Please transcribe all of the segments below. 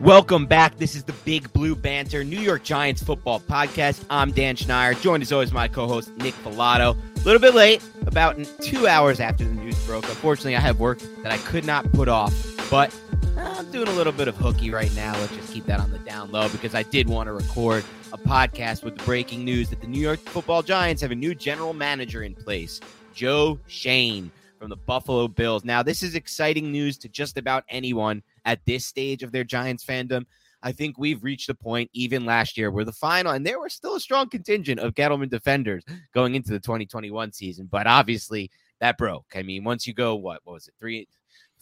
Welcome back. This is the Big Blue Banter New York Giants football podcast. I'm Dan Schneider, joined as always my co-host Nick Falato. A little bit late, about two hours after the news broke. Unfortunately, I have work that I could not put off, but I'm doing a little bit of hooky right now. Let's just keep that on the down low because I did want to record a podcast with the breaking news that the New York Football Giants have a new general manager in place, Joe Schoen from the Buffalo Bills. Now, this is exciting news to just about anyone at this stage of their Giants fandom. I think we've reached a point even last year where the final, and there were still a strong contingent of Gettleman defenders going into the 2021 season, but obviously that broke. I mean, once you go, what, what was it, three,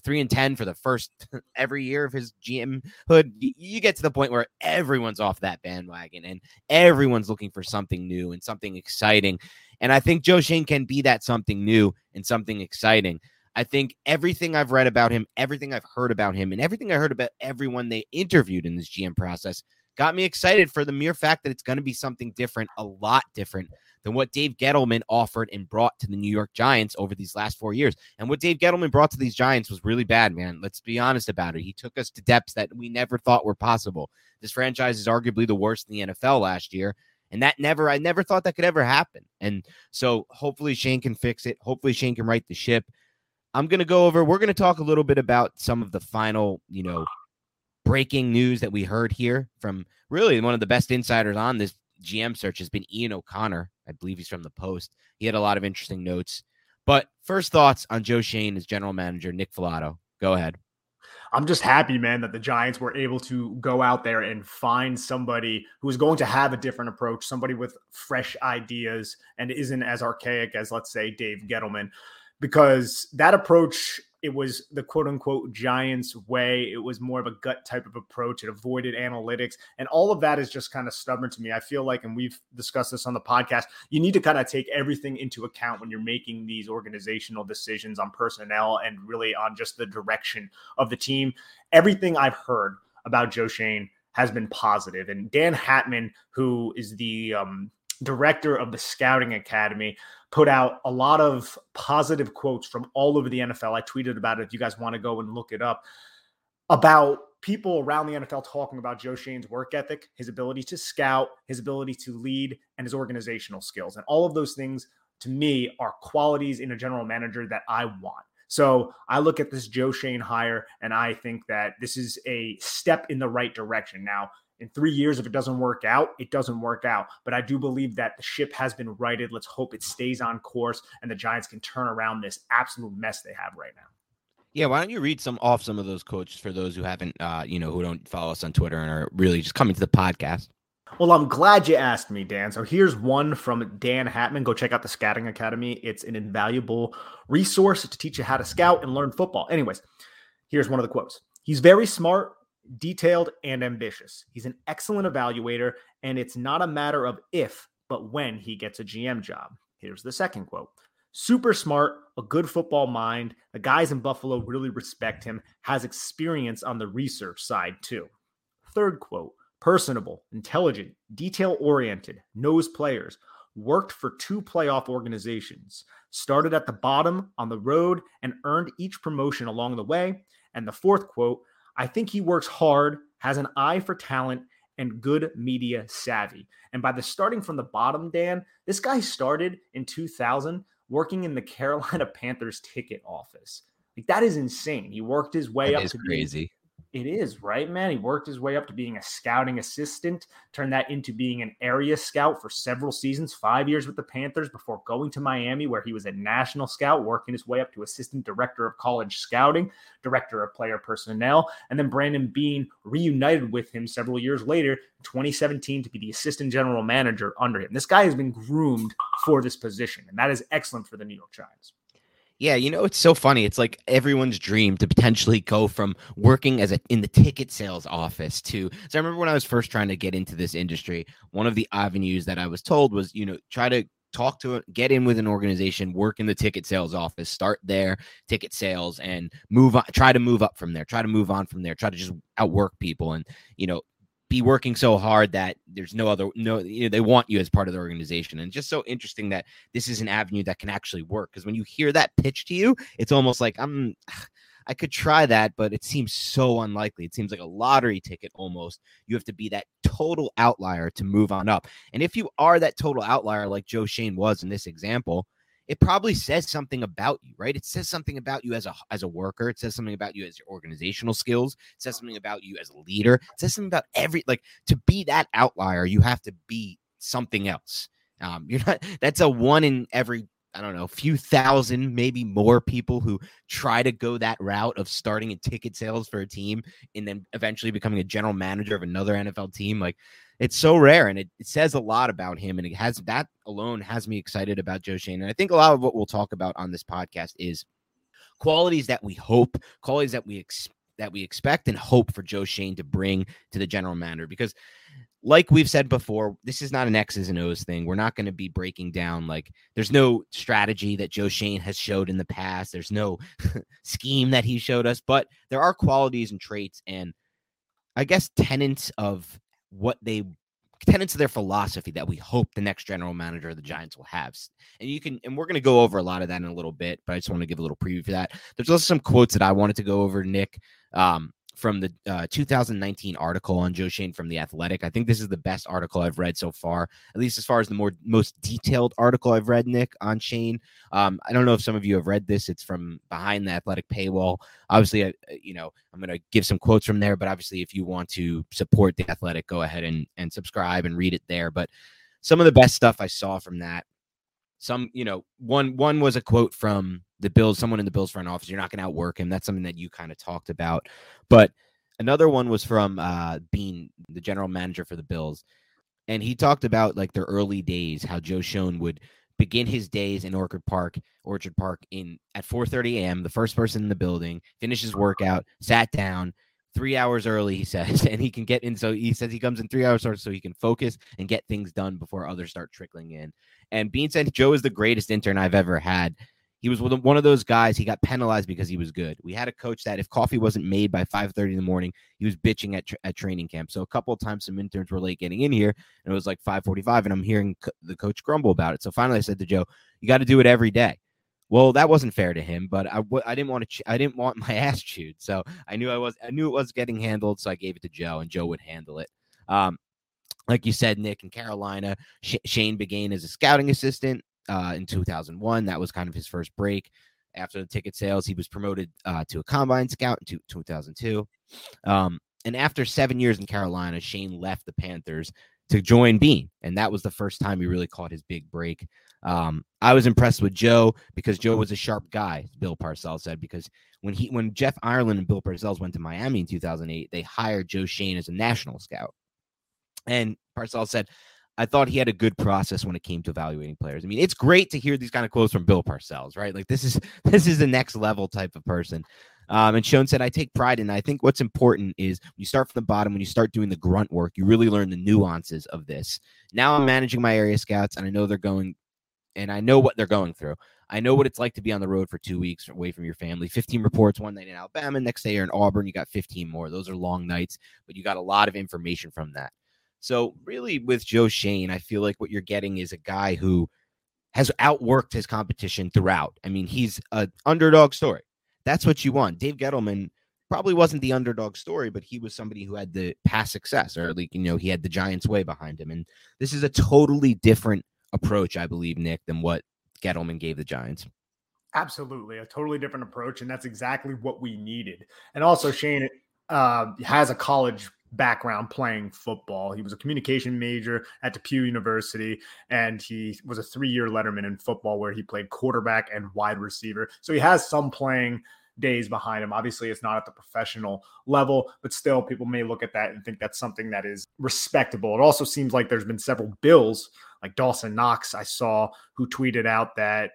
three and 10 for the first every year of his GM hood, you get to the point where everyone's off that bandwagon and everyone's looking for something new and something exciting. And I think Joe Schoen can be that something new and something exciting. I think everything I've read about him, everything I've heard about him, and everything I heard about everyone they interviewed in this GM process got me excited for the mere fact that it's going to be something different, a lot different than what Dave Gettleman offered and brought to the New York Giants over these last four years. And what Dave Gettleman brought to these Giants was really bad, man. Let's be honest about it. He took us to depths that we never thought were possible. This franchise is arguably the worst in the NFL last year. And that never, I never thought that could ever happen. And so hopefully Schoen can fix it. Hopefully Schoen can right the ship. I'm going to go over, we're going to talk a little bit about some of the final, you know, breaking news that we heard here from really one of the best insiders on this GM search has been Ian O'Connor. I believe he's from the Post. He had a lot of interesting notes. But first thoughts on Joe Schoen as general manager, Nick Falato. Go ahead. I'm just happy, man, that the Giants were able to go out there and find somebody who is going to have a different approach, somebody with fresh ideas and isn't as archaic as, let's say, Dave Gettleman because that approach it was the quote unquote Giants way. It was more of a gut type of approach. It avoided analytics. And all of that is just kind of stubborn to me. I feel like, and we've discussed this on the podcast, you need to kind of take everything into account when you're making these organizational decisions on personnel and really on just the direction of the team. Everything I've heard about Joe Schoen has been positive. And Dan Hatman, who is the um, director of the Scouting Academy, put out a lot of positive quotes from all over the NFL. I tweeted about it if you guys want to go and look it up about people around the NFL talking about Joe Schoen's work ethic, his ability to scout, his ability to lead, and his organizational skills. And all of those things to me are qualities in a general manager that I want. So I look at this Joe Schoen hire and I think that this is a step in the right direction. Now, in three years, if it doesn't work out, it doesn't work out. But I do believe that the ship has been righted. Let's hope it stays on course and the Giants can turn around this absolute mess they have right now. Yeah, why don't you read some off some of those quotes for those who haven't, uh, you know, who don't follow us on Twitter and are really just coming to the podcast. Well, I'm glad you asked me, Dan. So here's one from Dan Hatman. Go check out the Scouting Academy. It's an invaluable resource to teach you how to scout and learn football. Anyways, here's one of the quotes. He's very smart detailed, and ambitious. He's an excellent evaluator, and it's not a matter of if, but when he gets a GM job. Here's the second quote Super smart, a good football mind. The guys in Buffalo really respect him, has experience on the research side too. Third quote personable, intelligent, detail oriented, knows players, worked for two playoff organizations, started at the bottom on the road, and earned each promotion along the way. And the fourth quote I think he works hard, has an eye for talent, and good media savvy. And by the starting from the bottom, Dan, this guy started in 2000 working in the Carolina Panthers ticket office. Like that is insane. He worked his way that up is to crazy. It is, right, man? He worked his way up to being a scouting assistant, turned that into being an area scout for several seasons, five years with the Panthers before going to Miami, where he was a national scout, working his way up to assistant director of college scouting, director of player personnel. And then Brandon Beane reunited with him several years later, 2017, to be the assistant general manager under him. This guy has been groomed for this position, and that is excellent for the New York Giants. Yeah, you know it's so funny. It's like everyone's dream to potentially go from working as a in the ticket sales office to. So I remember when I was first trying to get into this industry, one of the avenues that I was told was, you know, try to talk to get in with an organization, work in the ticket sales office, start there, ticket sales, and move on. Try to move up from there. Try to move on from there. Try to just outwork people, and you know, be working so hard that there's no other no you know they want you as part of the organization. And just so interesting that this is an avenue that can actually work because when you hear that pitch to you it's almost like i'm i could try that but it seems so unlikely. It seems like a lottery ticket almost. You have to be that total outlier to move on up. And if you are that total outlier like joe schoen was in this example it probably says something about you, right? It says something about you as a as a worker. It says something about you as your organizational skills. It says something about you as a leader. It says something about every like to be that outlier, you have to be something else. Um, you're not that's a one in every I don't know, few thousand, maybe more people who try to go that route of starting in ticket sales for a team and then eventually becoming a general manager of another NFL team. Like it's so rare and it, it says a lot about him. And it has that alone has me excited about Joe Schoen. And I think a lot of what we'll talk about on this podcast is qualities that we hope, qualities that we expect that we expect and hope for Joe Schoen to bring to the general manager. Because, like we've said before, this is not an X's and O's thing. We're not going to be breaking down like there's no strategy that Joe Schoen has showed in the past. There's no scheme that he showed us, but there are qualities and traits and I guess tenets of what they tenets of their philosophy that we hope the next general manager of the Giants will have. And you can, and we're going to go over a lot of that in a little bit, but I just want to give a little preview for that. There's also some quotes that I wanted to go over, Nick. Um, from the uh, 2019 article on Joe Schoen from the Athletic. I think this is the best article I've read so far, at least as far as the more most detailed article I've read, Nick, on Schoen. Um, I don't know if some of you have read this. It's from behind the Athletic paywall. Obviously, uh, you know, I'm going to give some quotes from there, but obviously, if you want to support the Athletic, go ahead and and subscribe and read it there. But some of the best stuff I saw from that some you know one one was a quote from the bills someone in the bills front office you're not going to outwork him that's something that you kind of talked about but another one was from uh Beane the general manager for the bills and he talked about like their early days how joe schoen would begin his days in orchard park orchard park in at 4.30 a.m the first person in the building finish his workout sat down three hours early, he says, and he can get in. So he says he comes in three hours early so he can focus and get things done before others start trickling in. And Beane said Joe is the greatest intern I've ever had. He was one of those guys. He got penalized because he was good. We had a coach that if coffee wasn't made by 5:30 in the morning, he was bitching at, tra- at training camp. So a couple of times, some interns were late getting in here, and it was like 5:45, and I'm hearing the coach grumble about it. So finally, I said to Joe, "You got to do it every day." Well, that wasn't fair to him, but I w- I didn't want to ch- I didn't want my ass chewed, so I knew I was I knew it was getting handled, so I gave it to Joe, and Joe would handle it. Um, like you said, Nick in Carolina, Sh- Schoen began as a scouting assistant uh, in 2001. That was kind of his first break. After the ticket sales, he was promoted uh, to a combine scout in 2002. Um, and after seven years in Carolina, Schoen left the Panthers to join Beane, and that was the first time he really caught his big break. Um, I was impressed with Joe because Joe was a sharp guy. Bill Parcells said because when he when Jeff Ireland and Bill Parcells went to Miami in 2008, they hired Joe Schoen as a national scout. And Parcells said, I thought he had a good process when it came to evaluating players. I mean, it's great to hear these kind of quotes from Bill Parcells, right? Like this is this is the next level type of person. Um, and Schoen said, I take pride in. I think what's important is when you start from the bottom, when you start doing the grunt work, you really learn the nuances of this. Now I'm managing my area scouts, and I know they're going, and I know what they're going through. I know what it's like to be on the road for two weeks away from your family. 15 reports one night in Alabama, next day you're in Auburn. You got 15 more. Those are long nights, but you got a lot of information from that. So, really, with Joe Schoen, I feel like what you're getting is a guy who has outworked his competition throughout. I mean, he's an underdog story. That's what you want. Dave Gettleman probably wasn't the underdog story, but he was somebody who had the past success, or at least, you know, he had the Giants way behind him. And this is a totally different approach, I believe, Nick, than what Gettleman gave the Giants. Absolutely. A totally different approach. And that's exactly what we needed. And also, Schoen uh, has a college background playing football. He was a communication major at DePauw University, and he was a three year letterman in football where he played quarterback and wide receiver. So he has some playing days behind him. Obviously, it's not at the professional level, but still, people may look at that and think that's something that is respectable. It also seems like there's been several bills, like Dawson Knox, I saw, who tweeted out that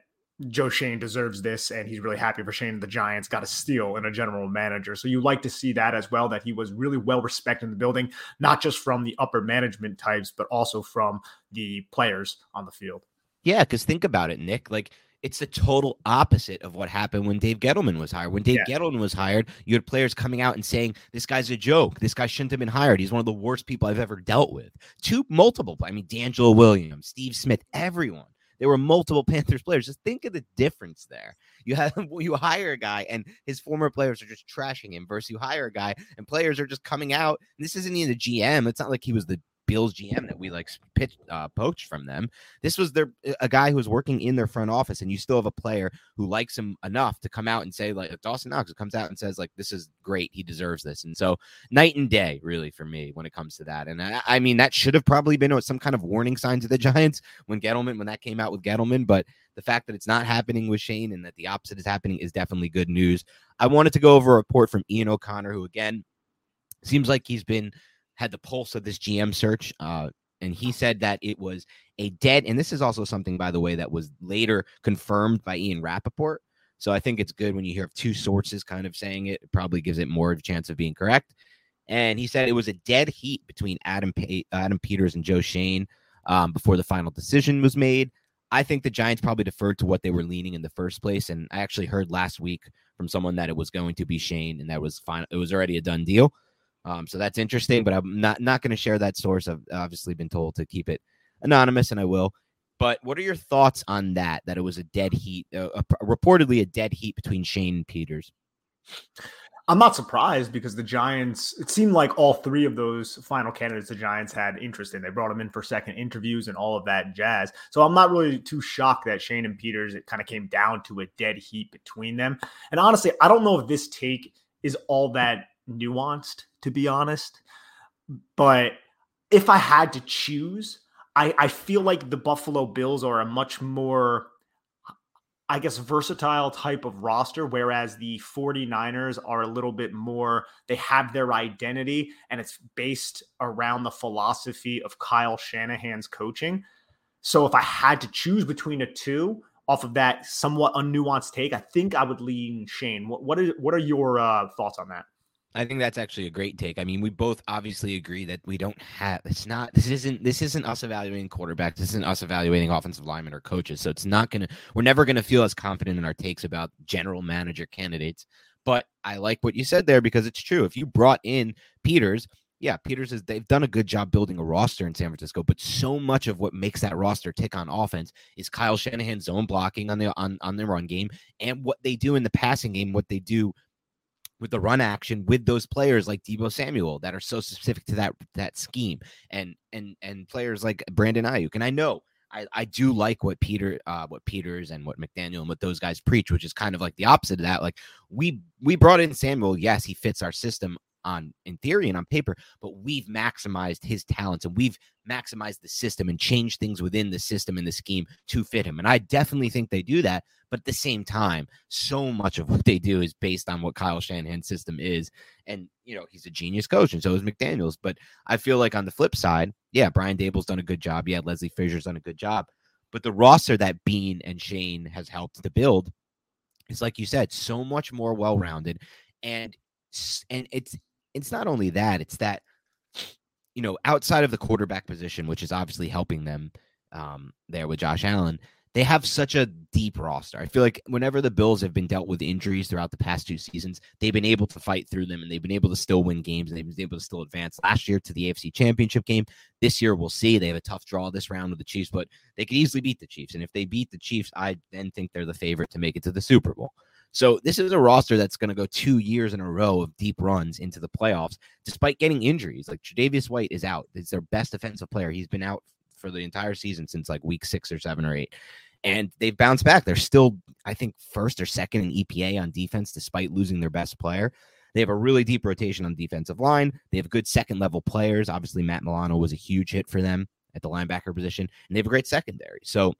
Joe Schoen deserves this, and he's really happy for Schoen. The Giants got a steal in a general manager, so you like to see that as well. That he was really well respected in the building, not just from the upper management types, but also from the players on the field. Yeah, because think about it, Nick. Like it's the total opposite of what happened when Dave Gettleman was hired. When Dave yeah. Gettleman was hired, you had players coming out and saying, "This guy's a joke. This guy shouldn't have been hired. He's one of the worst people I've ever dealt with." Two multiple. I mean, DeAngelo Williams, Steve Smith, everyone there were multiple Panthers players. Just think of the difference there. You have you hire a guy and his former players are just trashing him versus you hire a guy and players are just coming out. this isn't even the GM. It's not like he was the Bills GM that we like pitched, uh, poached from them. This was their a guy who was working in their front office, and you still have a player who likes him enough to come out and say like Dawson Knox comes out and says like this is great, he deserves this, and so night and day really for me when it comes to that. And I, I mean that should have probably been some kind of warning sign to the Giants when Gettleman when that came out with Gettleman, but the fact that it's not happening with Schoen and that the opposite is happening is definitely good news. I wanted to go over a report from Ian O'Connor, who again seems like he's been had the pulse of this GM search. Uh, and he said that it was a dead, and this is also something, by the way, that was later confirmed by Ian Rapoport. So I think it's good when you hear of two sources kind of saying it. It probably gives it more of a chance of being correct. And he said it was a dead heat between Adam Adam Peters and Joe Schoen um, before the final decision was made. I think the Giants probably deferred to what they were leaning in the first place. And I actually heard last week from someone that it was going to be Schoen, and that was fine. It was already a done deal. Um, so that's interesting, but I'm not not going to share that source. I've obviously been told to keep it anonymous, and I will. But what are your thoughts on that? That it was a dead heat, uh, a, reportedly a dead heat between Schoen and Peters. I'm not surprised because the Giants, it seemed like all three of those final candidates the Giants had interest in. They brought them in for second interviews and all of that jazz. So I'm not really too shocked that Schoen and Peters, it kind of came down to a dead heat between them. And honestly, I don't know if this take is all that nuanced, to be honest. But if I had to choose, I, I feel like the Buffalo Bills are a much more, I guess, versatile type of roster, whereas the 49ers are a little bit more, they have their identity and it's based around the philosophy of Kyle Shanahan's coaching. So if I had to choose between the two, off of that somewhat unnuanced take, I think I would lean Schoen. What what is what are your uh, thoughts on that? I think that's actually a great take. I mean, we both obviously agree that we don't have it's not this isn't this isn't us evaluating quarterbacks. This isn't us evaluating offensive linemen or coaches. So it's not gonna we're never gonna feel as confident in our takes about general manager candidates. But I like what you said there because it's true. If you brought in Peters, yeah, Peters is they've done a good job building a roster in San Francisco, but so much of what makes that roster tick on offense is Kyle Shanahan's zone blocking on the on, on the run game and what they do in the passing game, what they do with the run action with those players like Deebo Samuel that are so specific to that that scheme and and and players like Brandon Aiyuk. And I know I, I do like what Peter uh what Peters and what McDaniel and what those guys preach, which is kind of like the opposite of that. Like we we brought in Samuel, yes, he fits our system on in theory and on paper, but we've maximized his talents and we've maximized the system and changed things within the system and the scheme to fit him. And I definitely think they do that. But at the same time, so much of what they do is based on what Kyle Shanahan's system is. And, you know, he's a genius coach, and so is McDaniels. But I feel like on the flip side, yeah, Brian Daboll's done a good job. Yeah, Leslie Frazier's done a good job. But the roster that Beane and Schoen has helped to build is like you said, so much more well-rounded, and and it's it's not only that, it's that you know outside of the quarterback position, which is obviously helping them um, there with Josh Allen they have such a deep roster. I feel like whenever the Bills have been dealt with injuries throughout the past two seasons, they've been able to fight through them and they've been able to still win games and they've been able to still advance. Last year to the AFC Championship game. This year, we'll see. They have a tough draw this round with the Chiefs, but they could easily beat the Chiefs. And if they beat the Chiefs, I then think they're the favorite to make it to the Super Bowl. So this is a roster that's going to go two years in a row of deep runs into the playoffs, despite getting injuries. Like Tre'Davious White is out; he's their best defensive player. He's been out for the entire season since like week six or seven or eight and they've bounced back. They're still, I think, first or second in EPA on defense, despite losing their best player. They have a really deep rotation on defensive line. They have good second level players. Obviously, Matt Milano was a huge hit for them at the linebacker position, and they have a great secondary. So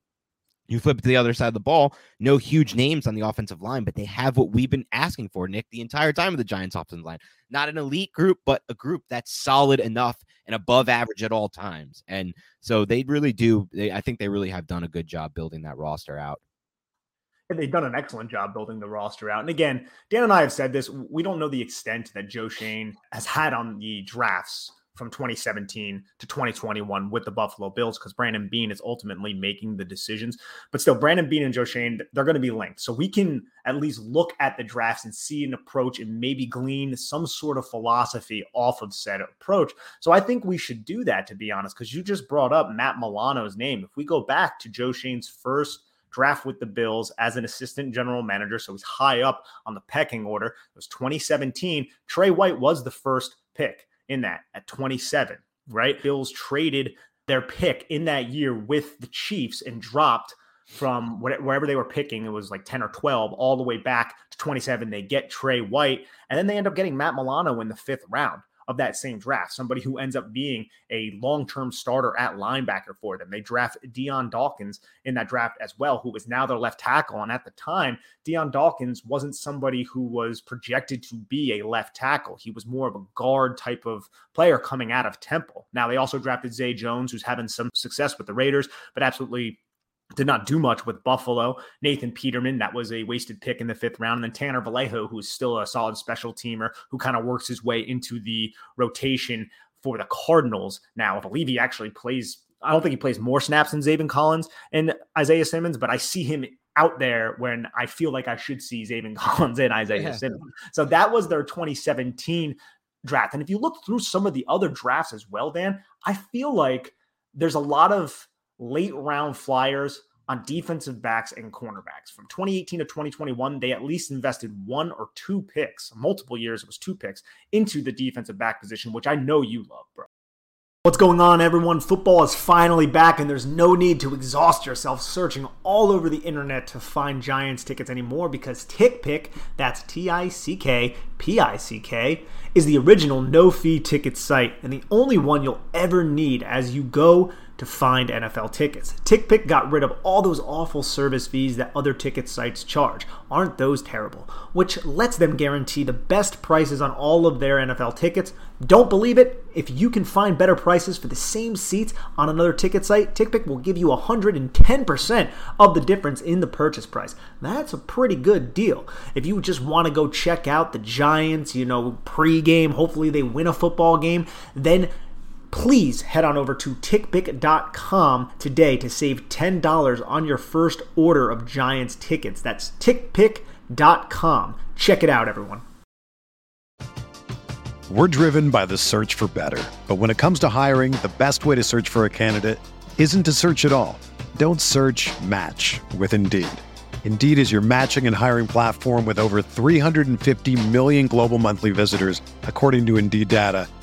you flip to the other side of the ball, no huge names on the offensive line, but they have what we've been asking for, Nick, the entire time of the Giants offensive line. Not an elite group, but a group that's solid enough and above average at all times. And so they really do. They, I think they really have done a good job building that roster out. they've done an excellent job building the roster out. And again, Dan and I have said this. We don't know the extent that Joe Schoen has had on the drafts from 2017 to 2021 with the Buffalo Bills because Brandon Beane is ultimately making the decisions. But still, Brandon Beane and Joe Schoen, they're going to be linked. So we can at least look at the drafts and see an approach and maybe glean some sort of philosophy off of said approach. So I think we should do that, to be honest, because you just brought up Matt Milano's name. If we go back to Joe Schoen's first draft with the Bills as an assistant general manager. So he's high up on the pecking order. It was 2017. Tre White was the first pick in that at 27, right? Bills traded their pick in that year with the Chiefs and dropped from wherever they were picking. It was like 10 or 12, all the way back to 27. They get Tre White, and then they end up getting Matt Milano in the fifth round of that same draft, somebody who ends up being a long term starter at linebacker for them. They draft Dion Dawkins in that draft as well, who is now their left tackle. And at the time, Dion Dawkins wasn't somebody who was projected to be a left tackle. He was more of a guard type of player coming out of Temple. Now, they also drafted Zay Jones, who's having some success with the Raiders, but absolutely did not do much with Buffalo. Nathan Peterman, that was a wasted pick in the fifth round. And then Tanner Vallejo, who is still a solid special teamer, who kind of works his way into the rotation for the Cardinals. Now, I believe he actually plays, I don't think he plays more snaps than Zaven Collins and Isaiah Simmons, but I see him out there when I feel like I should see Zaven Collins and Isaiah yeah. Simmons. So that was their 2017 draft. And if you look through some of the other drafts as well, Dan, I feel like there's a lot of late round flyers on defensive backs and cornerbacks. From 2018 to 2021, they at least invested one or two picks, multiple years, it was two picks into the defensive back position, which I know you love, bro. What's going on, everyone? Football is finally back, and there's no need to exhaust yourself searching all over the internet to find Giants tickets anymore because TickPick, that's T I C K P I C K, is the original no fee ticket site and the only one you'll ever need as you go to find NFL tickets. TickPick got rid of all those awful service fees that other ticket sites charge. Aren't those terrible? Which lets them guarantee the best prices on all of their NFL tickets. Don't believe it? If you can find better prices for the same seats on another ticket site, TickPick will give you 110% of the difference in the purchase price. That's a pretty good deal. If you just want to go check out the Giants, you know, pregame, hopefully they win a football game, then please head on over to tickpick.com today to save $10 on your first order of Giants tickets. That's tickpick.com. Check it out, everyone. We're driven by the search for better. But when it comes to hiring, the best way to search for a candidate isn't to search at all. Don't search match with Indeed. Indeed is your matching and hiring platform with over 350 million global monthly visitors, according to Indeed data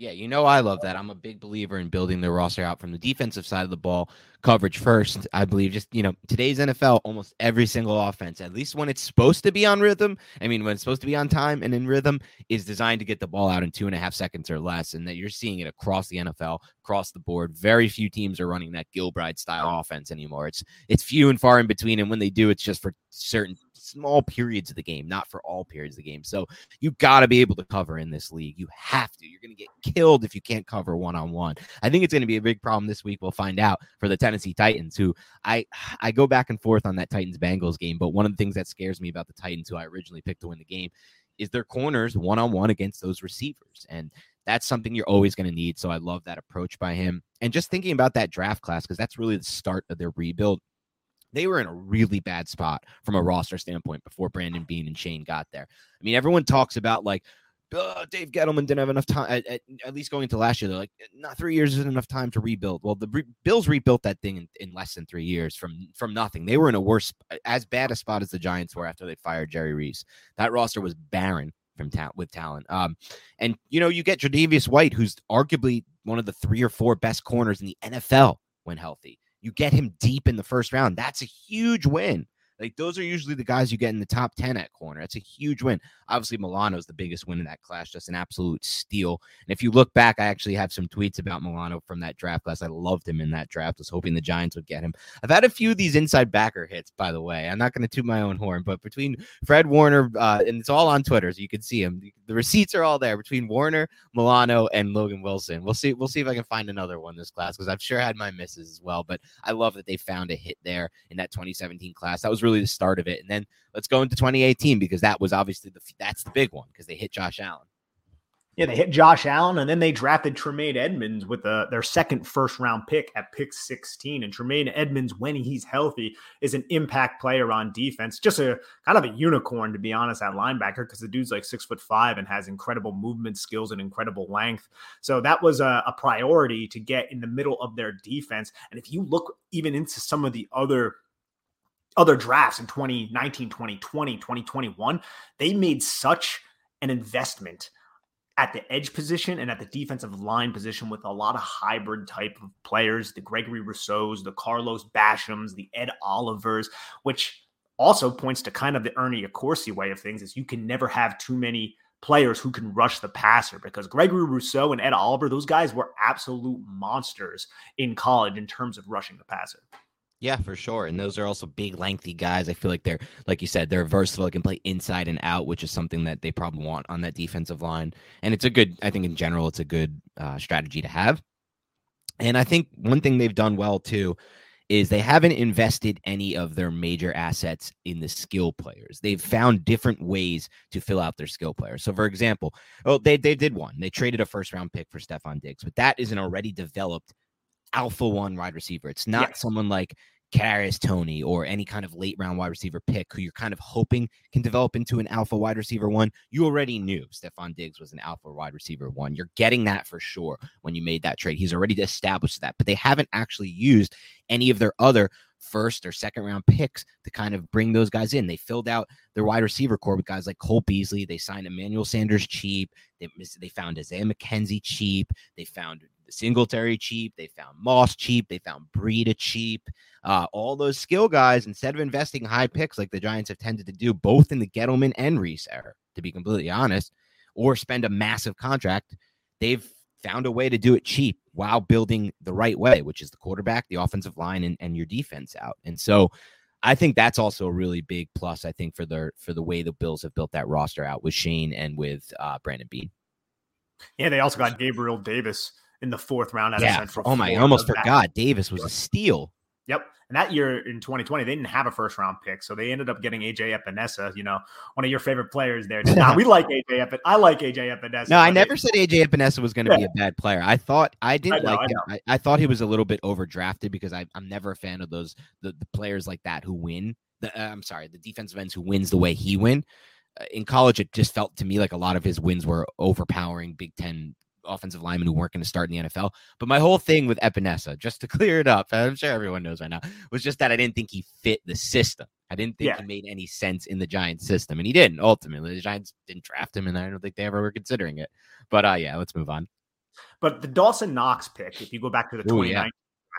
Yeah, you know I love that. I'm a big believer in building the roster out from the defensive side of the ball, coverage first. I believe just, you know, today's NFL, almost every single offense, at least when it's supposed to be on rhythm, I mean, when it's supposed to be on time and in rhythm, is designed to get the ball out in two and a half seconds or less. And that you're seeing it across the NFL, across the board. Very few teams are running that Gilbride style offense anymore. It's it's few and far in between. And when they do, it's just for certain small periods of the game, not for all periods of the game. So you got to be able to cover in this league. You have to. You're going to get killed if you can't cover one on one. I think it's going to be a big problem this week. We'll find out for the Tennessee Titans, who I I go back and forth on that Titans Bengals game. But one of the things that scares me about the Titans, who I originally picked to win the game, is their corners one on one against those receivers. And that's something you're always going to need. So I love that approach by him. And just thinking about that draft class, because that's really the start of their rebuild they were in a really bad spot from a roster standpoint before Brandon Beane and Schoen got there. I mean, everyone talks about like oh, Dave Gettleman didn't have enough time. At, at, at, least going into last year, they're like, not three years isn't enough time to rebuild. Well, the re- Bills rebuilt that thing in, in, less than three years from from nothing. They were in a worse, as bad a spot as the Giants were after they fired Jerry Reese. That roster was barren from ta- with talent. Um, and you know, you get Tre'Davious White, who's arguably one of the three or four best corners in the NFL when healthy. You get him deep in the first round. That's a huge win. Like those are usually the guys you get in the top 10 at corner. That's a huge win. Obviously, Milano is the biggest win in that class, just an absolute steal. And if you look back, I actually have some tweets about Milano from that draft class. I loved him in that draft. Was hoping the Giants would get him. I've had a few of these inside backer hits, by the way. I'm not going to toot my own horn, but between Fred Warner, uh, and it's all on Twitter, so you can see him. The receipts are all there between Warner, Milano, and Logan Wilson. We'll see. We'll see if I can find another one this class because I've sure had my misses as well. But I love that they found a hit there in that 2017 class. That was really the start of it. And then let's go into 2018 because that was obviously the that's the big one because they hit Josh Allen. Yeah, they hit Josh Allen and then they drafted Tremaine Edmunds with the, their second first round pick at pick 16. And Tremaine Edmunds, when he's healthy, is an impact player on defense. Just a kind of a unicorn, to be honest, at linebacker, because the dude's like six foot five and has incredible movement skills and incredible length. So that was a, a priority to get in the middle of their defense. And if you look even into some of the other other drafts in 2019, 2020, 2021, they made such an investment at the edge position and at the defensive line position with a lot of hybrid type of players, the Gregory Rousseaus, the Carlos Bashams, the Ed Olivers, which also points to kind of the Ernie Accorsi way of things is you can never have too many players who can rush the passer because Gregory Rousseau and Ed Oliver, those guys were absolute monsters in college in terms of rushing the passer. Yeah, for sure. And those are also big, lengthy guys. I feel like they're, like you said, they're versatile. They can play inside and out, which is something that they probably want on that defensive line. And it's a good, I think in general, it's a good uh, strategy to have. And I think one thing they've done well too is they haven't invested any of their major assets in the skill players. They've found different ways to fill out their skill players. So, for example, oh, they, they did one. They traded a first round pick for Stefon Diggs, but that is an already developed alpha one wide receiver. It's not someone like Kadarius Toney or any kind of late round wide receiver pick who you're kind of hoping can develop into an alpha wide receiver one. You already knew Stefon Diggs was an alpha wide receiver one. You're getting that for sure when you made that trade. He's already established that, but they haven't actually used any of their other first or second round picks to kind of bring those guys in. They filled out their wide receiver core with guys like Cole Beasley. They signed Emmanuel Sanders cheap. They, they found Isaiah McKenzie cheap. They found Singletary cheap. They found Moss cheap. They found Breida cheap. Uh, all those skill guys, instead of investing high picks like the Giants have tended to do, both in the Gettleman and Reese era, to be completely honest, or spend a massive contract, they've found a way to do it cheap while building the right way, which is the quarterback, the offensive line, and, and your defense out. And so I think that's also a really big plus, I think, for the for the way the Bills have built that roster out with Schoen and with uh, Brandon Beane. Yeah, they also got Gabriel Davis in the fourth round. yeah. oh my, I almost forgot. Davis was a steal. Yep. And that year in 2020, they didn't have a first round pick. So they ended up getting AJ Epenesa, you know, one of your favorite players there. We like AJ Epenesa. I like AJ Epenesa. No, I never said AJ Epenesa was going to yeah. be a bad player. I thought I didn't I know, like I him. I, I, thought he was a little bit overdrafted because I, am never a fan of those the, the players like that who win. The, uh, I'm sorry, the defensive ends who wins the way he win. Uh, in college, it just felt to me like a lot of his wins were overpowering Big Ten offensive linemen who weren't going to start in the NFL. But my whole thing with Epenesa, just to clear it up, I'm sure everyone knows right now, was just that I didn't think he fit the system. I didn't think yeah. he made any sense in the Giants system, and he didn't. Ultimately, the Giants didn't draft him, and I don't think they ever were considering it. But uh, yeah, let's move on. But the Dawson Knox pick, if you go back to the 2019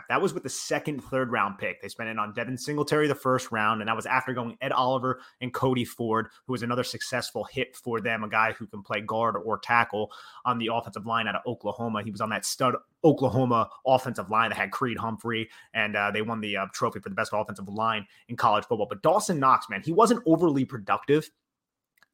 that was with the second, third round pick. They spent it on Devin Singletary the first round, and that was after going Ed Oliver and Cody Ford, who was another successful hit for them, a guy who can play guard or tackle on the offensive line out of Oklahoma. He was on that stud Oklahoma offensive line that had Creed Humphrey, and uh, they won the uh, trophy for the best offensive line in college football. But Dawson Knox, man, he wasn't overly productive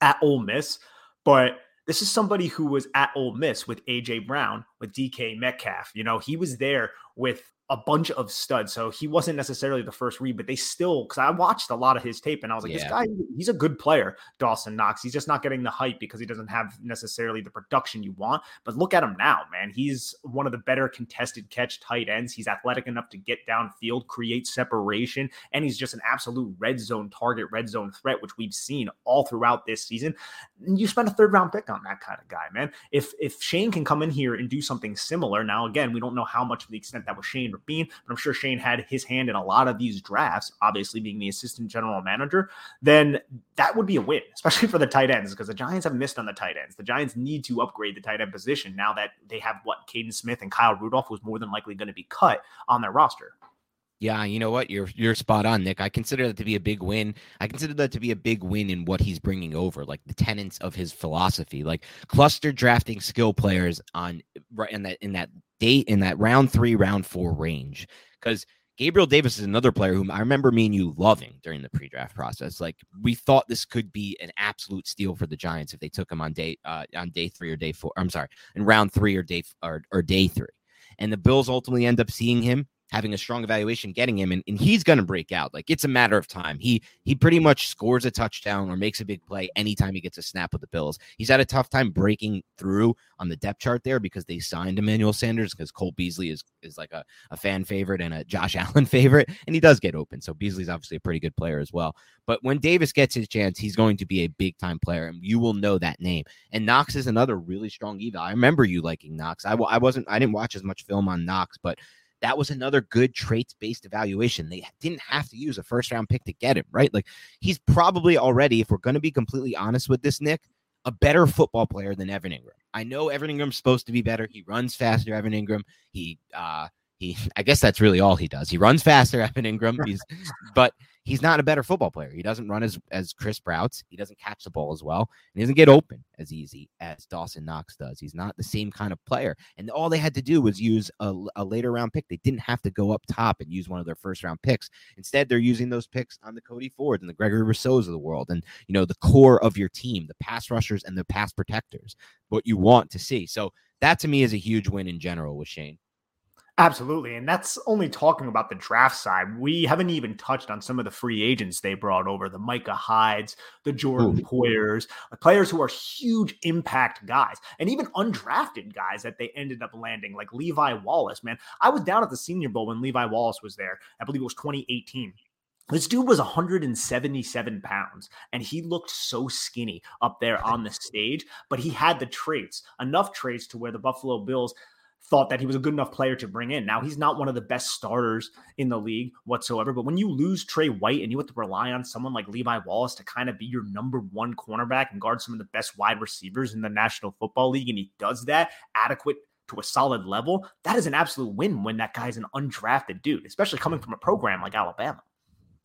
at Ole Miss, but this is somebody who was at Ole Miss with AJ Brown, with DK Metcalf. You know, he was there with a bunch of studs. So he wasn't necessarily the first read, but they still because I watched a lot of his tape and I was like, yeah. this guy, he's a good player, Dawson Knox. He's just not getting the hype because he doesn't have necessarily the production you want. But look at him now, man. He's one of the better contested catch tight ends. He's athletic enough to get downfield, create separation, and he's just an absolute red zone target, red zone threat, which we've seen all throughout this season. You spend a third round pick on that kind of guy, man. If if Schoen can come in here and do something similar, now again, we don't know how much of the extent that was Beane, but I'm sure Schoen had his hand in a lot of these drafts, obviously being the assistant general manager, then that would be a win, especially for the tight ends, because the Giants have missed on the tight ends. The Giants need to upgrade the tight end position now that they have what Kaden Smith and Kyle Rudolph was more than likely going to be cut on their roster. Yeah, you know what? You're you're spot on, Nick. I consider that to be a big win. I consider that to be a big win in what he's bringing over, like the tenets of his philosophy, like cluster drafting skill players on right in that in that date in that round three, round four range. Because Gabriel Davis is another player whom I remember me and you loving during the pre-draft process. Like we thought this could be an absolute steal for the Giants if they took him on day uh, on day three or day four. I'm sorry, in round three or day or, or day three. And the Bills ultimately end up seeing him having a strong evaluation, getting him, and, and he's going to break out. Like it's a matter of time. He he pretty much scores a touchdown or makes a big play anytime he gets a snap with the Bills. He's had a tough time breaking through on the depth chart there because they signed Emmanuel Sanders because Cole Beasley is is like a, a fan favorite and a Josh Allen favorite, and he does get open. So Beasley's obviously a pretty good player as well. But when Davis gets his chance, he's going to be a big time player, and you will know that name. And Knox is another really strong eval. I remember you liking Knox. I, I wasn't I didn't watch as much film on Knox, but that was another good traits based evaluation. They didn't have to use a first round pick to get him, right? Like he's probably already, if we're going to be completely honest with this, Nick, a better football player than Evan Engram. I know Evan Engram's supposed to be better. He runs faster, Evan Engram. He, uh, he, I guess that's really all he does. He runs faster, Evan Engram. He's, but he's not a better football player. He doesn't run as as crisp routes. He doesn't catch the ball as well, and he doesn't get open as easy as Dawson Knox does. He's not the same kind of player. And all they had to do was use a, a later round pick. They didn't have to go up top and use one of their first round picks. Instead, they're using those picks on the Cody Fords and the Gregory Rousseaus of the world, and you know the core of your team, the pass rushers and the pass protectors, what you want to see. So that to me is a huge win in general with Schoen. Absolutely. And that's only talking about the draft side. We haven't even touched on some of the free agents they brought over the Micah Hydes, the Jordan Ooh. Poyers, players who are huge impact guys, and even undrafted guys that they ended up landing, like Levi Wallace. Man, I was down at the Senior Bowl when Levi Wallace was there. I believe it was 2018. This dude was 177 pounds and he looked so skinny up there on the stage, but he had the traits, enough traits to where the Buffalo Bills thought that he was a good enough player to bring in. Now he's not one of the best starters in the league whatsoever. But when you lose Tre White and you have to rely on someone like Levi Wallace to kind of be your number one cornerback and guard some of the best wide receivers in the National Football League, and he does that adequate to a solid level, that is an absolute win when that guy's an undrafted dude, especially coming from a program like Alabama.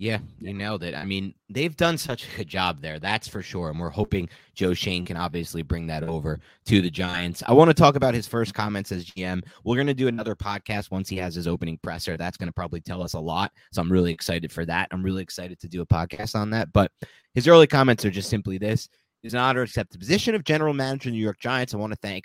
Yeah, you nailed it. I mean, they've done such a good job there, that's for sure. And we're hoping Joe Schoen can obviously bring that over to the Giants. I want to talk about his first comments as GM. We're going to do another podcast once he has his opening presser. That's going to probably tell us a lot. So I'm really excited for that. I'm really excited to do a podcast on that. But his early comments are just simply this. It's an honor to accept the position of general manager of the New York Giants. I want to thank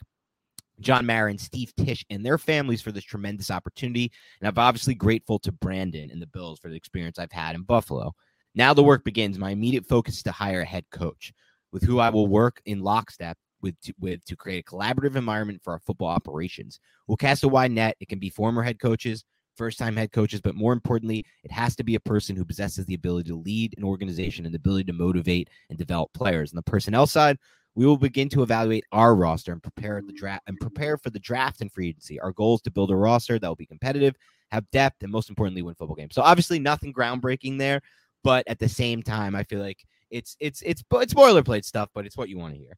John Mara, Steve Tisch, and their families for this tremendous opportunity. And I'm obviously grateful to Brandon and the Bills for the experience I've had in Buffalo. Now the work begins. My immediate focus is to hire a head coach with who I will work in lockstep with to, with to create a collaborative environment for our football operations. We'll cast a wide net. It can be former head coaches, first time head coaches, but more importantly, it has to be a person who possesses the ability to lead an organization and the ability to motivate and develop players. On the personnel side, we will begin to evaluate our roster and prepare the draft and prepare for the draft and free agency. Our goal is to build a roster that will be competitive, have depth, and most importantly, win football games. So obviously, nothing groundbreaking there, but at the same time, I feel like it's it's it's it's boilerplate stuff, but it's what you want to hear.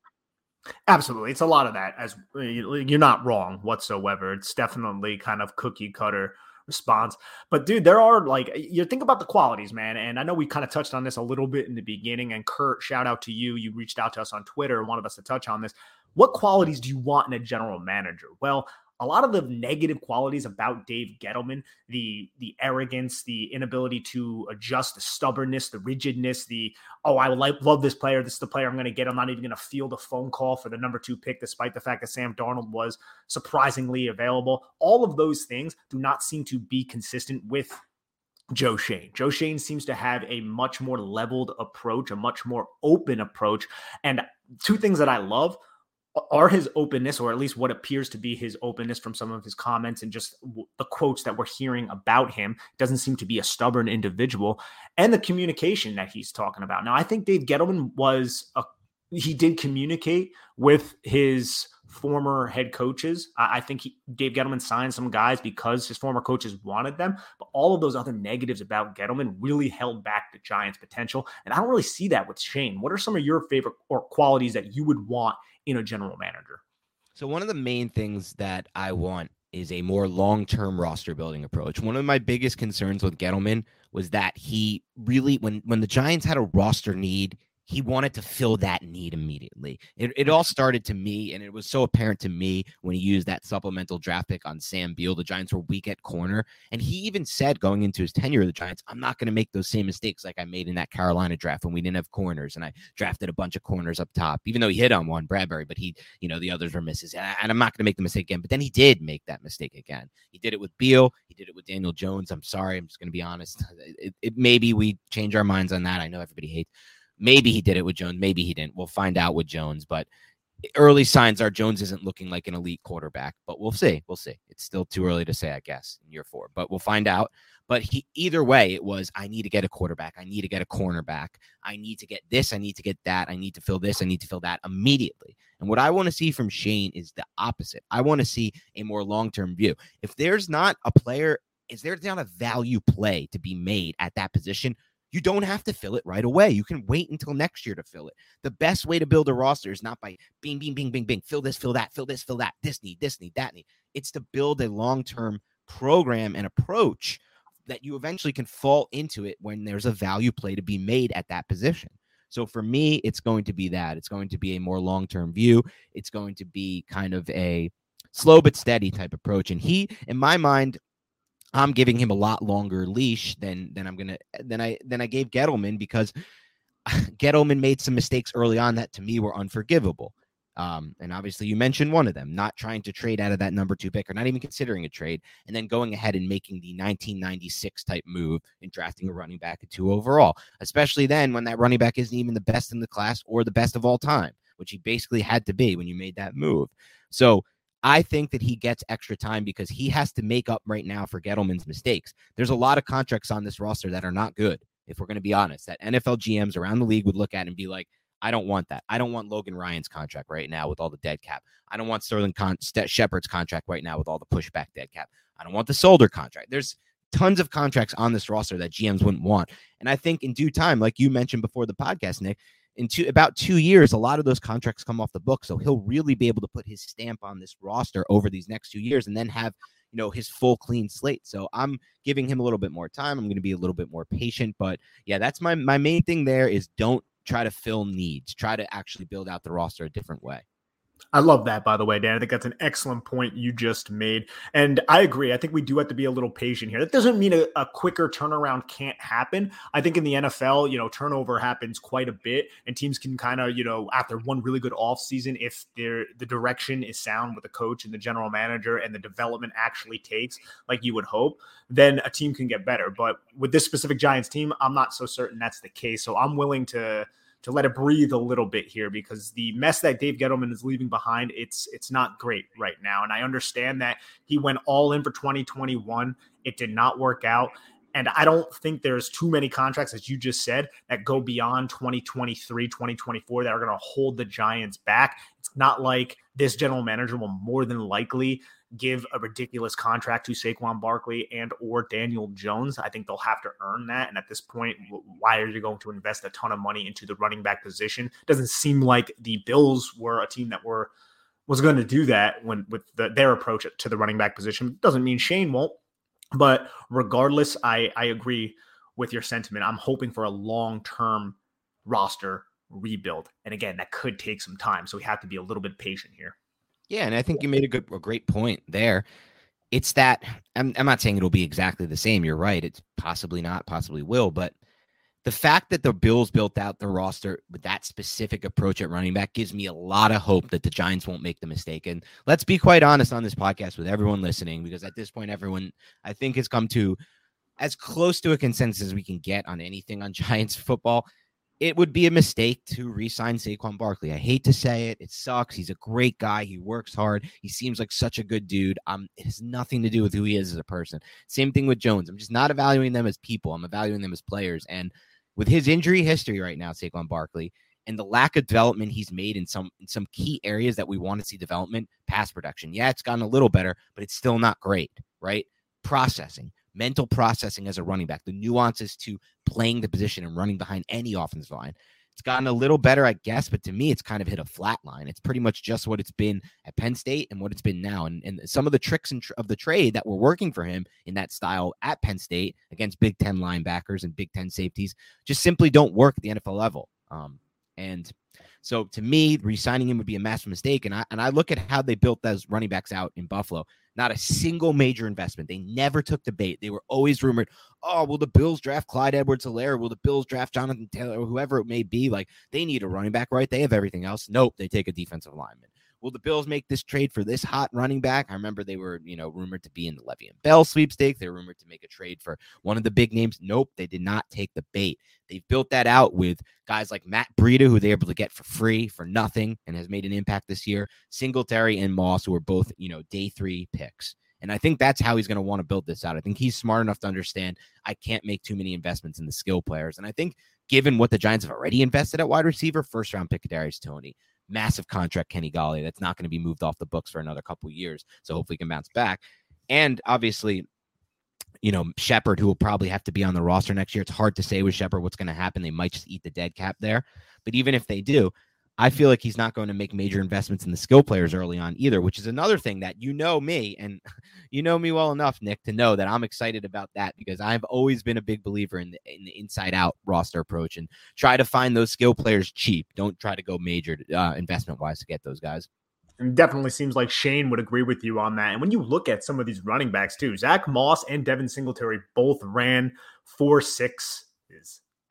Absolutely, it's a lot of that. As you're not wrong whatsoever. It's definitely kind of cookie cutter response. But dude, there are like you think about the qualities, man. And I know we kind of touched on this a little bit in the beginning. And Kurt, shout out to you. You reached out to us on Twitter, wanted us to touch on this. What qualities do you want in a general manager? Well, a lot of the negative qualities about Dave Gettleman, the the arrogance, the inability to adjust, the stubbornness, the rigidness, the oh, I like love this player. This is the player I'm going to get. I'm not even going to field a phone call for the number two pick, despite the fact that Sam Darnold was surprisingly available. All of those things do not seem to be consistent with Joe Schoen. Joe Schoen seems to have a much more leveled approach, a much more open approach. And two things that I love are his openness, or at least what appears to be his openness from some of his comments and just the quotes that we're hearing about him, doesn't seem to be a stubborn individual, and the communication that he's talking about. Now, I think Dave Gettleman was a he did communicate with his former head coaches. I, think he, Dave Gettleman signed some guys because his former coaches wanted them, but all of those other negatives about Gettleman really held back the Giants' potential. And I don't really see that with Schoen. What are some of your favorite or qualities that you would want in know general manager. So one of the main things that I want is a more long-term roster building approach. One of my biggest concerns with Gettleman was that he really when when the Giants had a roster need, he wanted to fill that need immediately. It, it all started to me, and it was so apparent to me when he used that supplemental draft pick on Sam Beal. The Giants were weak at corner. And he even said going into his tenure of the Giants, I'm not going to make those same mistakes like I made in that Carolina draft when we didn't have corners. And I drafted a bunch of corners up top, even though he hit on one, Bradberry, but he, you know, the others were misses. And I'm not going to make the mistake again. But then he did make that mistake again. He did it with Beal. He did it with Daniel Jones. I'm sorry. I'm just going to be honest. It, it, maybe we change our minds on that. I know everybody hates Maybe he did it with Jones. Maybe he didn't. We'll find out with Jones. But early signs are Jones isn't looking like an elite quarterback. But we'll see. We'll see. It's still too early to say, I guess, in year four. But we'll find out. But he either way, it was I need to get a quarterback. I need to get a cornerback. I need to get this. I need to get that. I need to fill this. I need to fill that immediately. And what I want to see from Schoen is the opposite. I want to see a more long term view. If there's not a player, is there not a value play to be made at that position? You don't have to fill it right away. You can wait until next year to fill it. The best way to build a roster is not by bing, bing, bing, bing, bing, fill this, fill that, fill this, fill that, this need, this need, that need. It's to build a long term program and approach that you eventually can fall into it when there's a value play to be made at that position. So for me, it's going to be that. It's going to be a more long term view. It's going to be kind of a slow but steady type approach. And he, in my mind, I'm giving him a lot longer leash than than I'm gonna than I than I gave Gettleman because Gettleman made some mistakes early on that to me were unforgivable. Um, and obviously, you mentioned one of them, not trying to trade out of that number two pick or not even considering a trade, and then going ahead and making the 1996 type move and drafting a running back at two overall, especially then when that running back isn't even the best in the class or the best of all time, which he basically had to be when you made that move. So I think that he gets extra time because he has to make up right now for Gettleman's mistakes. There's a lot of contracts on this roster that are not good, if we're going to be honest, that NFL GMs around the league would look at and be like, I don't want that. I don't want Logan Ryan's contract right now with all the dead cap. I don't want Sterling Con- St- Shepard's contract right now with all the pushback dead cap. I don't want the Solder contract. There's tons of contracts on this roster that GMs wouldn't want. And I think in due time, like you mentioned before the podcast, Nick, in two, about two years, a lot of those contracts come off the book. So he'll really be able to put his stamp on this roster over these next two years and then have, you know, his full clean slate. So I'm giving him a little bit more time. I'm going to be a little bit more patient. But yeah, that's my my main thing there is don't try to fill needs. Try to actually build out the roster a different way. I love that, by the way, Dan. I think that's an excellent point you just made. And I agree. I think we do have to be a little patient here. That doesn't mean a, a, quicker turnaround can't happen. I think in the NFL, you know, turnover happens quite a bit, and teams can kind of, you know, after one really good offseason, if the direction is sound with the coach and the general manager and the development actually takes like you would hope, then a team can get better. But with this specific Giants team, I'm not so certain that's the case. So I'm willing to to let it breathe a little bit here because the mess that Dave Gettleman is leaving behind, it's it's not great right now. And I understand that he went all in for 2021. It did not work out. And I don't think there's too many contracts, as you just said, that go beyond 2023, 2024 that are going to hold the Giants back. It's not like this general manager will more than likely give a ridiculous contract to Saquon Barkley and or Daniel Jones. I think they'll have to earn that. And at this point, why are you going to invest a ton of money into the running back position? Doesn't seem like the Bills were a team that were was going to do that when with the, their approach to the running back position. Doesn't mean Schoen won't. But regardless, I I agree with your sentiment. I'm hoping for a long term roster rebuild, and again, that could take some time. So we have to be a little bit patient here. Yeah, and I think you made a good, a great point there. It's that I'm, I'm not saying it'll be exactly the same. You're right. It's possibly not, possibly will, but the fact that the Bills built out the roster with that specific approach at running back gives me a lot of hope that the Giants won't make the mistake. And let's be quite honest on this podcast with everyone listening, because at this point, everyone I think has come to as close to a consensus as we can get on anything on Giants football it would be a mistake to re-sign Saquon Barkley. I hate to say it. It sucks. He's a great guy. He works hard. He seems like such a good dude. Um, it has nothing to do with who he is as a person. Same thing with Jones. I'm just not evaluating them as people. I'm evaluating them as players. And with his injury history right now, Saquon Barkley, and the lack of development he's made in some in some key areas that we want to see development, pass production. Yeah, it's gotten a little better, but it's still not great, right? Processing, mental processing as a running back, the nuances to playing the position and running behind any offensive line. It's gotten a little better, I guess, but to me, it's kind of hit a flat line. It's pretty much just what it's been at Penn State and what it's been now. And, and some of the tricks tr- of the trade that were working for him in that style at Penn State against Big Ten linebackers and Big Ten safeties just simply don't work at the NFL level. Um, and so to me, re-signing him would be a massive mistake. And I and I look at how they built those running backs out in Buffalo. Not a single major investment. They never took the bait. They were always rumored, oh, will the Bills draft Clyde Edwards Helaire? Will the Bills draft Jonathan Taylor or whoever it may be? Like they need a running back, right? They have everything else. Nope, they take a defensive lineman. Will the Bills make this trade for this hot running back? I remember they were, you know, rumored to be in the Le'Veon Bell sweepstakes. They were rumored to make a trade for one of the big names. Nope, they did not take the bait. They've built that out with guys like Matt Breida, who they're able to get for free, for nothing, and has made an impact this year. Singletary and Moss, who are both, you know, day three picks. And I think that's how he's going to want to build this out. I think he's smart enough to understand I can't make too many investments in the skill players. And I think given what the Giants have already invested at wide receiver, first round pick Darius Toney, massive contract Kenny Golladay that's not going to be moved off the books for another couple years. So hopefully he can bounce back. And obviously, you know, Shepard, who will probably have to be on the roster next year. It's hard to say with Shepard what's going to happen. They might just eat the dead cap there. But even if they do, I feel like he's not going to make major investments in the skill players early on either, which is another thing that you know me and you know me well enough, Nick, to know that I'm excited about that because I've always been a big believer in the, in the inside out roster approach and try to find those skill players cheap. Don't try to go major uh, investment wise to get those guys. And definitely seems like Schoen would agree with you on that. And when you look at some of these running backs too, Zach Moss and Devin Singletary both ran four six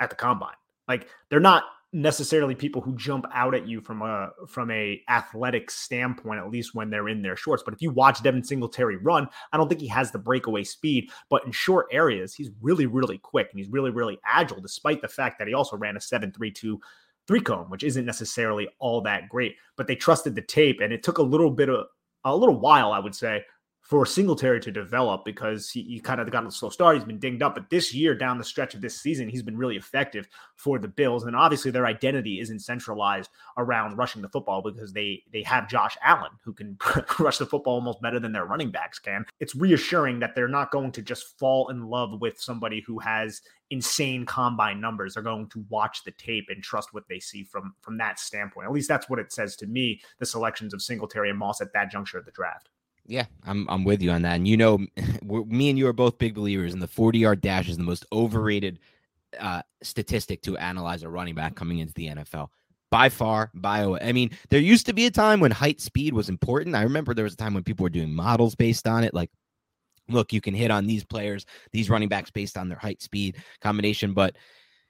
at the combine. Like they're not necessarily people who jump out at you from a from a athletic standpoint at least when they're in their shorts. But if you watch Devin Singletary run I don't think he has the breakaway speed but in short areas he's really really quick and he's really really agile despite the fact that he also ran a 732 three cone which isn't necessarily all that great. But they trusted the tape and it took a little bit of a little while I would say for Singletary to develop because he, he kind of got a slow start. He's been dinged up, but this year down the stretch of this season, he's been really effective for the Bills. And obviously, their identity isn't centralized around rushing the football because they they have Josh Allen who can rush the football almost better than their running backs can. It's reassuring that they're not going to just fall in love with somebody who has insane combine numbers. They're going to watch the tape and trust what they see from from that standpoint. At least that's what it says to me. The selections of Singletary and Moss at that juncture of the draft. Yeah, I'm I'm with you on that. And you know, me and you are both big believers in the 40 yard dash is the most overrated uh, statistic to analyze a running back coming into the NFL. By far, by I mean, there used to be a time when height speed was important. I remember there was a time when people were doing models based on it, like look, you can hit on these players, these running backs based on their height speed combination. But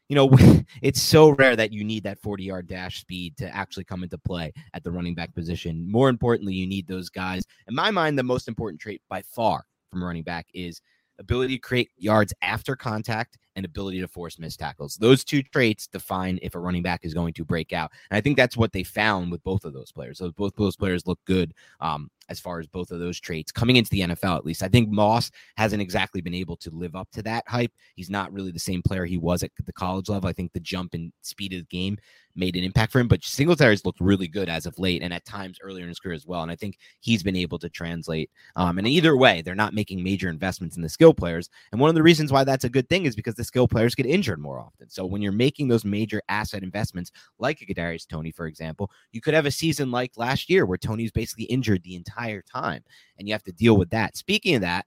you know, it's so rare that you need that 40 yard dash speed to actually come into play at the running back position. More importantly, you need those guys. In my mind, the most important trait by far from running back is ability to create yards after contact and ability to force missed tackles. Those two traits define if a running back is going to break out. And I think that's what they found with both of those players. So both those players look good um, as far as both of those traits coming into the NFL, at least. I think Moss hasn't exactly been able to live up to that hype. He's not really the same player he was at the college level. I think the jump in speed of the game made an impact for him, but Singletary's looked really good as of late and at times earlier in his career as well. And I think he's been able to translate. Um, and either way, they're not making major investments in the skill players. And one of the reasons why that's a good thing is because the skill players get injured more often. So when you're making those major asset investments, like a Kadarius Toney, for example, you could have a season like last year where Toney's basically injured the entire time, and you have to deal with that. Speaking of that,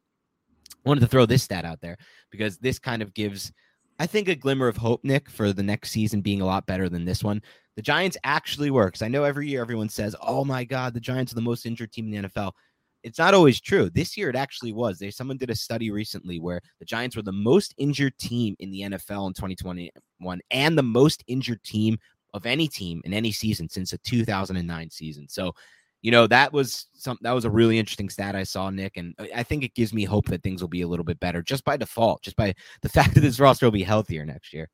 I wanted to throw this stat out there because this kind of gives, I think, a glimmer of hope, Nick, for the next season being a lot better than this one. The Giants actually works. I know every year everyone says, "Oh my God, the Giants are the most injured team in the NFL." it's not always true. This year, it actually was. They someone did a study recently where the Giants were the most injured team in the NFL in 2021 and the most injured team of any team in any season since the 2009 season. So, you know, that was some that was a really interesting stat I saw, Nick, and I think it gives me hope that things will be a little bit better just by default, just by the fact that this roster will be healthier next year.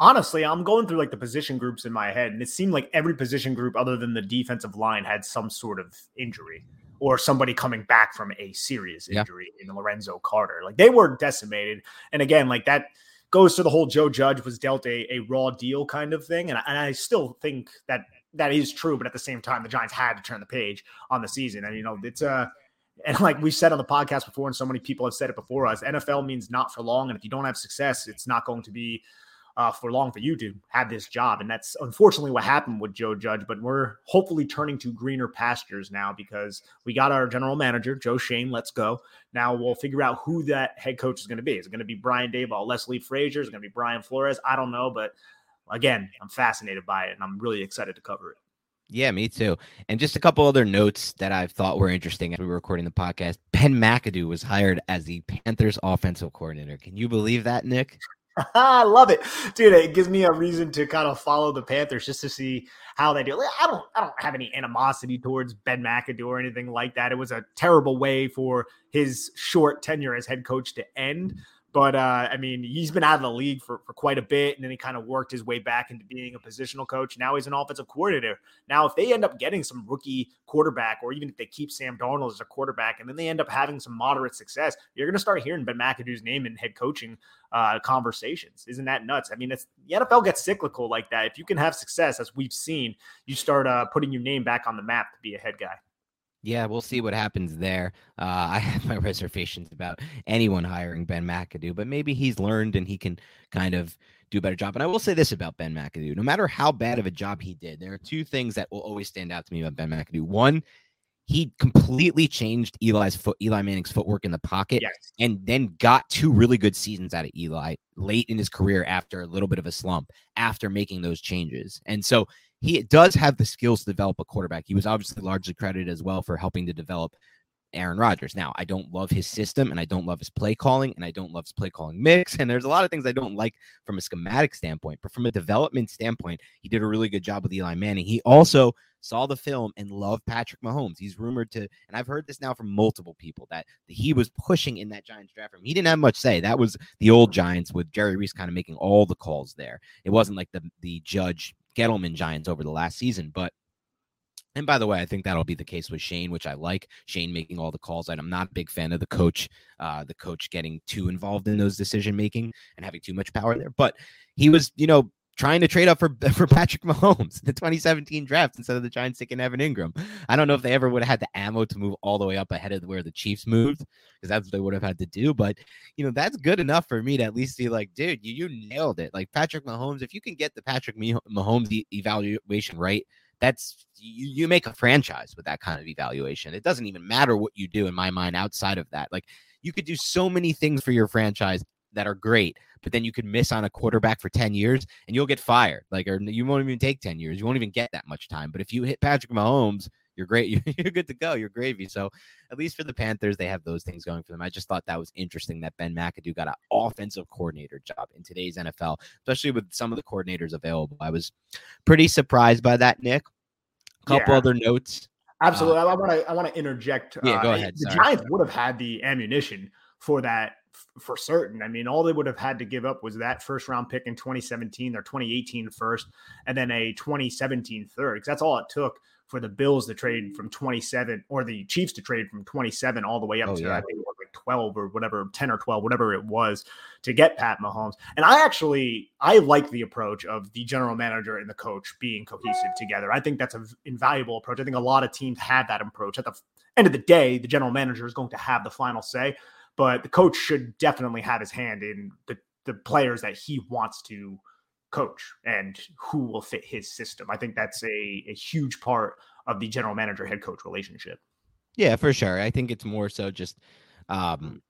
Honestly, I'm going through like the position groups in my head, and it seemed like every position group other than the defensive line had some sort of injury or somebody coming back from a serious injury yeah. in Lorenzo Carter. Like they were decimated. And again, like that goes to the whole Joe Judge was dealt a, a raw deal kind of thing. And, and I still think that that is true. But at the same time, the Giants had to turn the page on the season. And, you know, it's a, uh, and like we said on the podcast before, and so many people have said it before us, NFL means not for long. And if you don't have success, it's not going to be uh, for long for you to have this job. And that's unfortunately what happened with Joe Judge. But we're hopefully turning to greener pastures now because we got our general manager, Joe Schoen. Let's go. Now we'll figure out who that head coach is going to be. Is it going to be Brian Daboll, Leslie Frazier? Is it going to be Brian Flores? I don't know. But again, I'm fascinated by it and I'm really excited to cover it. Yeah, me too. And just a couple other notes that I thought were interesting as we were recording the podcast. Ben McAdoo was hired as the Panthers offensive coordinator. Can you believe that, Nick? I love it, dude. It gives me a reason to kind of follow the Panthers just to see how they do. I don't, I don't have any animosity towards Ben McAdoo or anything like that. It was a terrible way for his short tenure as head coach to end. But uh, I mean, he's been out of the league for, for quite a bit, and then he kind of worked his way back into being a positional coach. Now he's an offensive coordinator. Now, if they end up getting some rookie quarterback, or even if they keep Sam Darnold as a quarterback, and then they end up having some moderate success, you're going to start hearing Ben McAdoo's name in head coaching uh, conversations. Isn't that nuts? I mean, it's the NFL gets cyclical like that. If you can have success, as we've seen, you start uh, putting your name back on the map to be a head guy. Yeah, we'll see what happens there. Uh, I have my reservations about anyone hiring Ben McAdoo, but maybe he's learned and he can kind of do a better job. And I will say this about Ben McAdoo: no matter how bad of a job he did, there are two things that will always stand out to me about Ben McAdoo. One, he completely changed Eli's foot, Eli Manning's footwork in the pocket, yes. and then got two really good seasons out of Eli late in his career after a little bit of a slump after making those changes. And so he does have the skills to develop a quarterback. He was obviously largely credited as well for helping to develop Aaron Rodgers. Now, I don't love his system and I don't love his play calling and I don't love his play calling mix. And there's a lot of things I don't like from a schematic standpoint, but from a development standpoint, he did a really good job with Eli Manning. He also saw the film and loved Patrick Mahomes. He's rumored to, and I've heard this now from multiple people that he was pushing in that Giants draft room. He didn't have much say. That was the old Giants with Jerry Reese kind of making all the calls there. It wasn't like the the judge Gettleman Giants over the last season. But And by the way, I think that'll be the case with Schoen, which I like. Schoen making all the calls. I'm not a big fan of the coach, uh, the coach getting too involved in those decision making and having too much power there. But he was, you know, trying to trade up for for Patrick Mahomes the 2017 draft instead of the Giants taking Evan Engram. I don't know if they ever would have had the ammo to move all the way up ahead of where the Chiefs moved because that's what they would have had to do. But you know that's good enough for me to at least be like, dude, you you nailed it. Like Patrick Mahomes, if you can get the Patrick Mahomes evaluation right that's you, you make a franchise with that kind of evaluation. It doesn't even matter what you do in my mind outside of that. Like you could do so many things for your franchise that are great, but then you could miss on a quarterback for 10 years and you'll get fired. Like, or you won't even take 10 years. You won't even get that much time. But if you hit Patrick Mahomes, you're great. You're good to go. You're gravy. So at least for the Panthers, they have those things going for them. I just thought that was interesting that Ben McAdoo got an offensive coordinator job in today's NFL, especially with some of the coordinators available. I was pretty surprised by that, Nick. A couple yeah. other notes. Absolutely. Uh, I want to I want to interject. Yeah, go uh, ahead. The Sorry. Giants would have had the ammunition for that for certain. I mean, all they would have had to give up was that first round pick in 2017, their 2018 first, and then a 2017 third. Because that's all it took for the Bills to trade from 27 or the Chiefs to trade from 27 all the way up oh, to yeah. I think like 12 or whatever, 10 or 12, whatever it was to get Pat Mahomes. And I actually I like the approach of the general manager and the coach being cohesive together. I think that's an invaluable approach. I think a lot of teams have that approach. At the end of the day, the general manager is going to have the final say, but the coach should definitely have his hand in the the players that he wants to coach and who will fit his system. I think that's a, a huge part of the general manager head coach relationship. Yeah, for sure. I think it's more so just um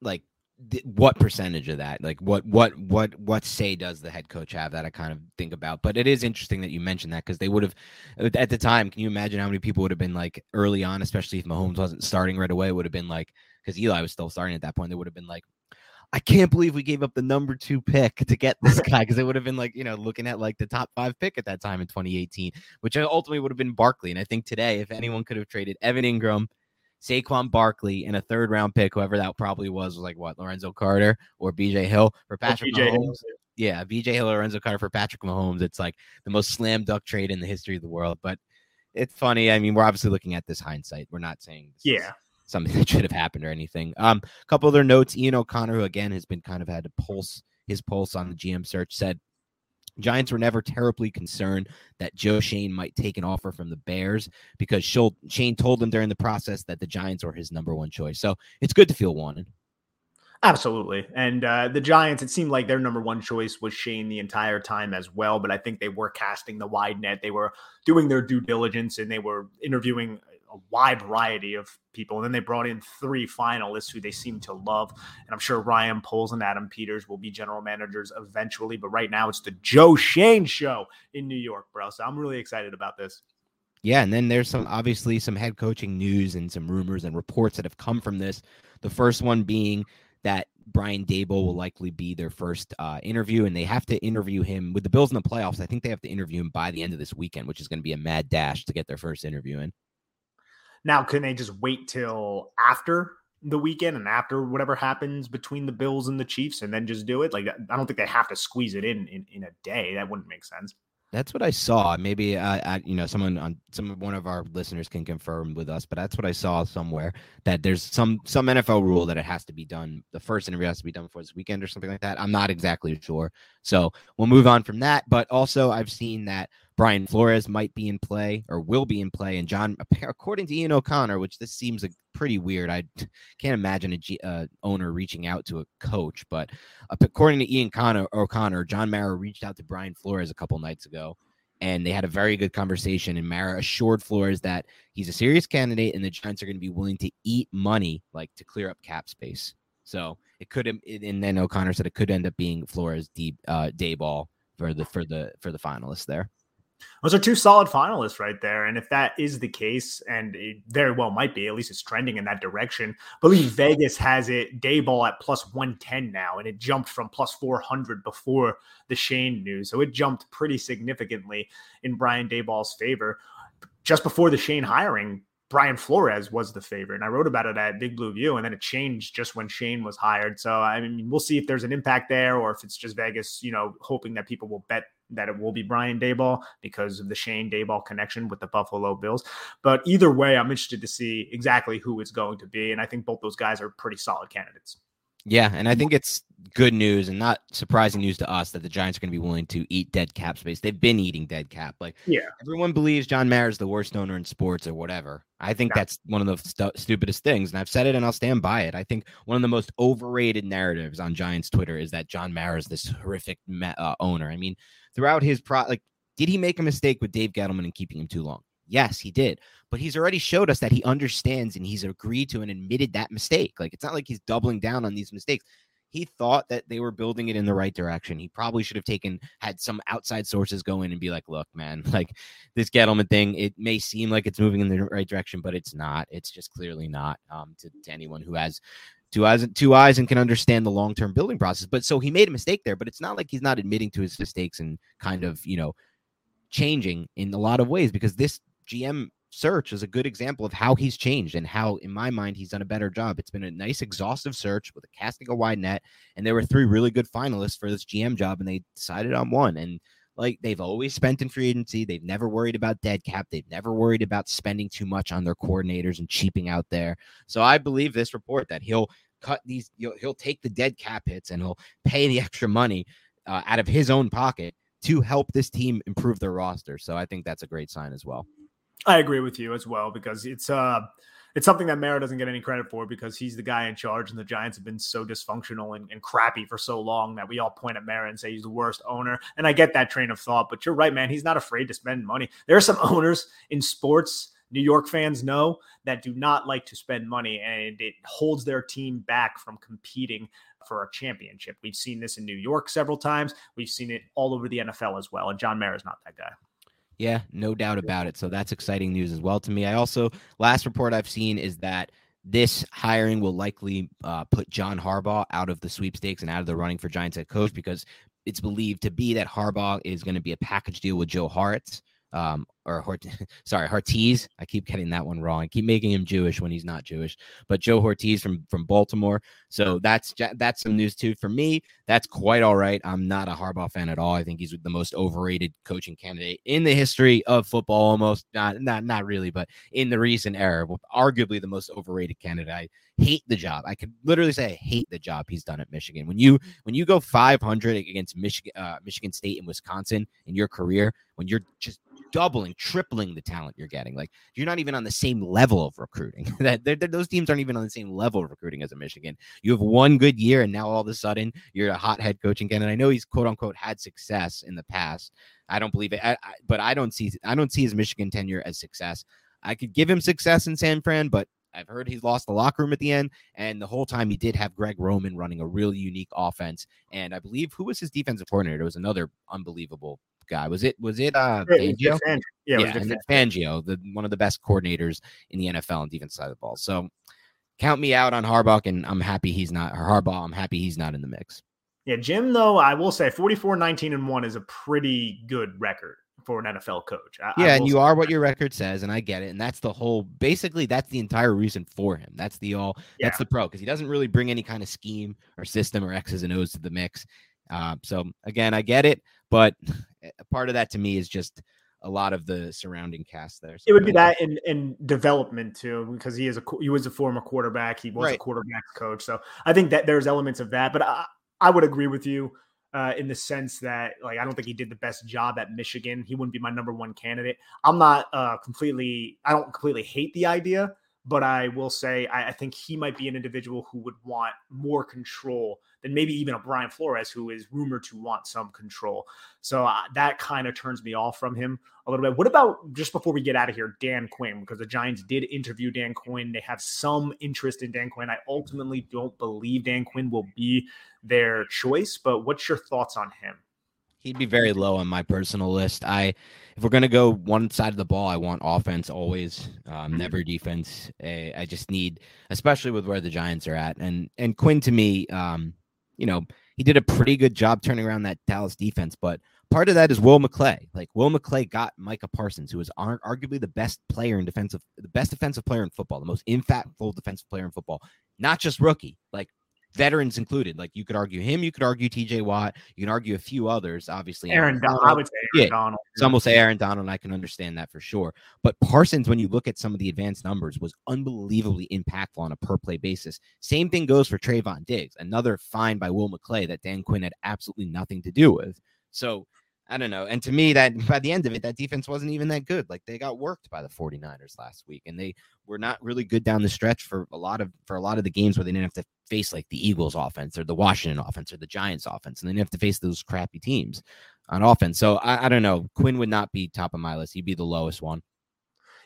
like th- what percentage of that like what what what what say does the head coach have that i kind of think about but it is interesting that you mentioned that because they would have at the time can you imagine how many people would have been like early on especially if mahomes wasn't starting right away would have been like because eli was still starting at that point they would have been like I can't believe we gave up the number two pick to get this guy because it would have been like, you know, looking at like the top five pick at that time in 2018, which uh, ultimately would have been Barkley. And I think today, if anyone could have traded Evan Engram, Saquon Barkley, and a third round pick, whoever that probably was, was like what, Lorenzo Carter or BJ Hill for Patrick Mahomes. Hill. Yeah, BJ Hill, Lorenzo Carter for Patrick Mahomes. It's like the most slam dunk trade in the history of the world. But it's funny. I mean, we're obviously looking at this hindsight. We're not saying yeah something that should have happened or anything. Um, a couple other notes. Ian O'Connor, who again has been kind of had to pulse his pulse on the GM search, said Giants were never terribly concerned that Joe Schoen might take an offer from the Bears because Schoen told them during the process that the Giants were his number one choice. So it's good to feel wanted. Absolutely. And uh, the Giants, it seemed like their number one choice was Schoen the entire time as well. But I think they were casting the wide net. They were doing their due diligence and they were interviewing a wide variety of people. And then they brought in three finalists who they seem to love. And I'm sure Ryan Poles and Adam Peters will be general managers eventually. But right now, it's the Joe Schoen show in New York, bro. So I'm really excited about this. Yeah, and then there's some obviously some head coaching news and some rumors and reports that have come from this. The first one being that Brian Daboll will likely be their first uh, interview, and they have to interview him with the Bills in the playoffs. I think they have to interview him by the end of this weekend, which is going to be a mad dash to get their first interview in. Now, can they just wait till after the weekend and after whatever happens between the Bills and the Chiefs and then just do it? Like, I don't think they have to squeeze it in in, in a day. That wouldn't make sense. That's what I saw. Maybe uh, I, you know, someone on some one of our listeners can confirm with us, but that's what I saw somewhere that there's some some NFL rule that it has to be done. The first interview has to be done before this weekend or something like that. I'm not exactly sure. So we'll move on from that. But also, I've seen that Brian Flores might be in play or will be in play. And John, according to Ian O'Connor, which this seems pretty weird, I can't imagine a G, uh, owner reaching out to a coach. But according to Ian Connor, O'Connor, John Mara reached out to Brian Flores a couple nights ago, and they had a very good conversation. And Mara assured Flores that he's a serious candidate, and the Giants are going to be willing to eat money like to clear up cap space. So it could, and then O'Connor said it could end up being Flores' uh, Daboll for the for the for the finalists there. Those are two solid finalists right there. And if that is the case, and it very well might be, at least it's trending in that direction. I believe hmm. Vegas has it Daboll at plus 110 now, and it jumped from plus 400 before the Schoen news. So it jumped pretty significantly in Brian Daboll's favor. Just before the Schoen hiring, Brian Flores was the favorite. And I wrote about it at Big Blue View, and then it changed just when Schoen was hired. So I mean, we'll see if there's an impact there, or if it's just Vegas, you know, hoping that people will bet that it will be Brian Daboll because of the Schoen Daboll connection with the Buffalo Bills. But either way, I'm interested to see exactly who it's going to be. And I think both those guys are pretty solid candidates. Yeah, and I think it's good news and not surprising news to us that the Giants are going to be willing to eat dead cap space. They've been eating dead cap. Like, yeah, everyone believes John Mara is the worst owner in sports or whatever. I think that's one of the stu- stupidest things, and I've said it and I'll stand by it. I think one of the most overrated narratives on Giants Twitter is that John Mara is this horrific uh, owner. I mean, throughout his pro, like, did he make a mistake with Dave Gettleman and keeping him too long? Yes, he did. But he's already showed us that he understands and he's agreed to and admitted that mistake. Like it's not like he's doubling down on these mistakes he thought that they were building it in the right direction. He probably should have taken had some outside sources go in and be like, "Look, man, like this Gettleman thing, it may seem like it's moving in the right direction, but it's not. It's just clearly not." Um, to, to anyone who has two eyes two eyes and can understand the long-term building process. But so he made a mistake there, but it's not like he's not admitting to his mistakes and kind of, you know, changing in a lot of ways because this GM search is a good example of how he's changed and how, in my mind, he's done a better job. It's been a nice, exhaustive search with a casting a wide net, and there were three really good finalists for this GM job, and they decided on one. And like they've always spent in free agency, they've never worried about dead cap, they've never worried about spending too much on their coordinators and cheaping out there. So I believe this report that he'll cut these, he'll, he'll take the dead cap hits and he'll pay the extra money uh, out of his own pocket to help this team improve their roster. So I think that's a great sign as well. I agree with you as well because it's uh it's something that Mara doesn't get any credit for because he's the guy in charge, and the Giants have been so dysfunctional and, and, crappy for so long that we all point at Mara and say he's the worst owner. And I get that train of thought, but you're right, man. He's not afraid to spend money. There are some owners in sports, New York fans know, that do not like to spend money, and it holds their team back from competing for a championship. We've seen this in New York several times. We've seen it all over the NFL as well, and John Mara is not that guy. Yeah, no doubt about it. So that's exciting news as well to me. I also, last report I've seen is that this hiring will likely uh, put John Harbaugh out of the sweepstakes and out of the running for Giants head coach because it's believed to be that Harbaugh is going to be a package deal with Joe Hartz um, or Hort- sorry, Hortiz. I keep getting that one wrong. I keep making him Jewish when he's not Jewish. But Joe Hortiz from from Baltimore. So that's that's some news too for me. That's quite all right. I'm not a Harbaugh fan at all. I think he's the most overrated coaching candidate in the history of football. Almost not not not really, but in the recent era, arguably the most overrated candidate. I hate the job. I could literally say I hate the job he's done at Michigan. When you when you go 500 against Michigan uh, Michigan State and Wisconsin in your career, when you're just doubling, tripling the talent you're getting. Like you're not even on the same level of recruiting. that they're, they're, those teams aren't even on the same level of recruiting as a Michigan. You have one good year, and now all of a sudden you're a hot head coaching And I know he's quote unquote had success in the past. I don't believe it, I, I, but I don't see I don't see his Michigan tenure as success. I could give him success in San Fran, but I've heard he's lost the locker room at the end, and the whole time he did have Greg Roman running a really unique offense. And I believe who was his defensive coordinator? It was another unbelievable guy. Was it was it uh Fangio? Fangio. Yeah, Fangio, the one of the best coordinators in the NFL on defense side of the ball. So count me out on Harbaugh, and I'm happy he's not or Harbaugh. I'm happy he's not in the mix. Yeah, Jim, though, I will say 44, 19, and 1 is a pretty good record for an NFL coach. I, yeah, I and you are what your record says, and I get it. And that's the whole basically that's the entire reason for him. That's the all yeah. that's the pro because he doesn't really bring any kind of scheme or system or X's and O's to the mix. Uh, so again, I get it, but part of that to me is just a lot of the surrounding cast there. So it would be that in, in development too, because he is a he was a former quarterback. He was right. a quarterback coach, so I think that there's elements of that. But I, I would agree with you uh, in the sense that like I don't think he did the best job at Michigan. He wouldn't be my number one candidate. I'm not uh, completely. I don't completely hate the idea, but I will say I, I think he might be an individual who would want more control than maybe even a Brian Flores, who is rumored to want some control. So uh, that kind of turns me off from him a little bit. What about just before we get out of here, Dan Quinn? Because the Giants did interview Dan Quinn. They have some interest in Dan Quinn. I ultimately don't believe Dan Quinn will be their choice, but what's your thoughts on him? He'd be very low on my personal list. I, if we're gonna go one side of the ball, I want offense always, um, mm-hmm. never defense. I, I, just need, especially with where the Giants are at, and and Quinn to me, um, you know, he did a pretty good job turning around that Dallas defense, but part of that is Will McClay. Like Will McClay got Micah Parsons, who is arguably the best player in defensive, the best defensive player in football, the most impactful defensive player in football, not just rookie, like veterans included. Like you could argue him, you could argue TJ Watt, you can argue a few others, obviously. Aaron, Donald, I would say Aaron yeah, Donald. Some will say Aaron Donald, and I can understand that for sure. But Parsons, when you look at some of the advanced numbers, was unbelievably impactful on a per play basis. Same thing goes for Trevon Diggs, another find by Will McClay that Dan Quinn had absolutely nothing to do with. So I don't know. And to me, that by the end of it, that defense wasn't even that good. Like they got worked by the 49ers last week, and they were not really good down the stretch for a lot of for a lot of the games where they didn't have to face like the Eagles offense or the Washington offense or the Giants offense, and they didn't have to face those crappy teams on offense. So I, I don't know. Quinn would not be top of my list. He'd be the lowest one.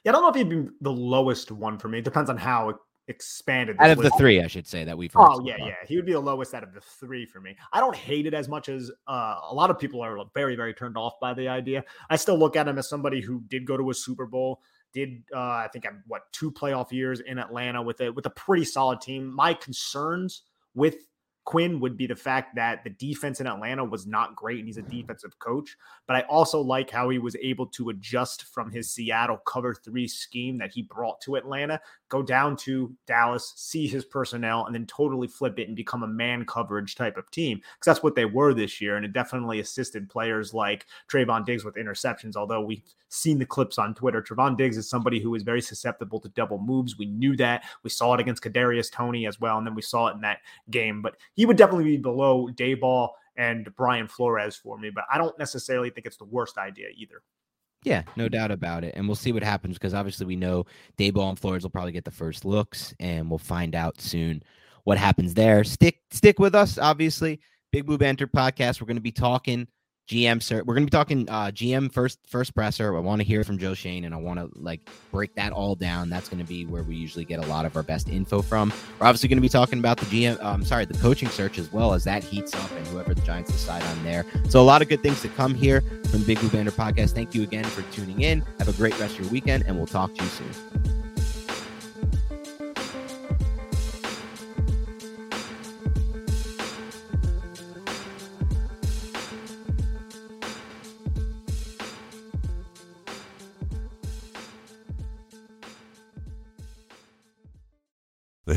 Yeah, I don't know if he'd be the lowest one for me. It depends on how expanded. Out of the three, I should say that we've. Heard oh yeah, yeah, he would be the lowest out of the three for me. I don't hate it as much as uh, a lot of people are very, very turned off by the idea. I still look at him as somebody who did go to a Super Bowl, did uh, I think I'm what two playoff years in Atlanta with a with a pretty solid team. My concerns with Quinn would be the fact that the defense in Atlanta was not great and he's a defensive coach. But I also like how he was able to adjust from his Seattle cover three scheme that he brought to Atlanta, go down to Dallas, see his personnel, and then totally flip it and become a man coverage type of team. Because that's what they were this year. And it definitely assisted players like Trevon Diggs with interceptions. Although we've seen the clips on Twitter, Trevon Diggs is somebody who is very susceptible to double moves. We knew that. We saw it against Kadarius Toney as well. And then we saw it in that game. But he would definitely be below Daboll and Brian Flores for me, but I don't necessarily think it's the worst idea either. Yeah, no doubt about it. And we'll see what happens because obviously we know Daboll and Flores will probably get the first looks, and we'll find out soon what happens there. Stick stick with us, obviously. Big Blue Banter podcast. We're going to be talking GM sir. We're going to be talking uh, GM first first presser. I want to hear from Joe Schoen, and I want to like break that all down. That's going to be where we usually get a lot of our best info from. We're obviously going to be talking about the GM um sorry, the coaching search as well as that heats up and whoever the Giants decide on there. So a lot of good things to come here from Big Blue Banter podcast. Thank you again for tuning in. Have a great rest of your weekend and we'll talk to you soon.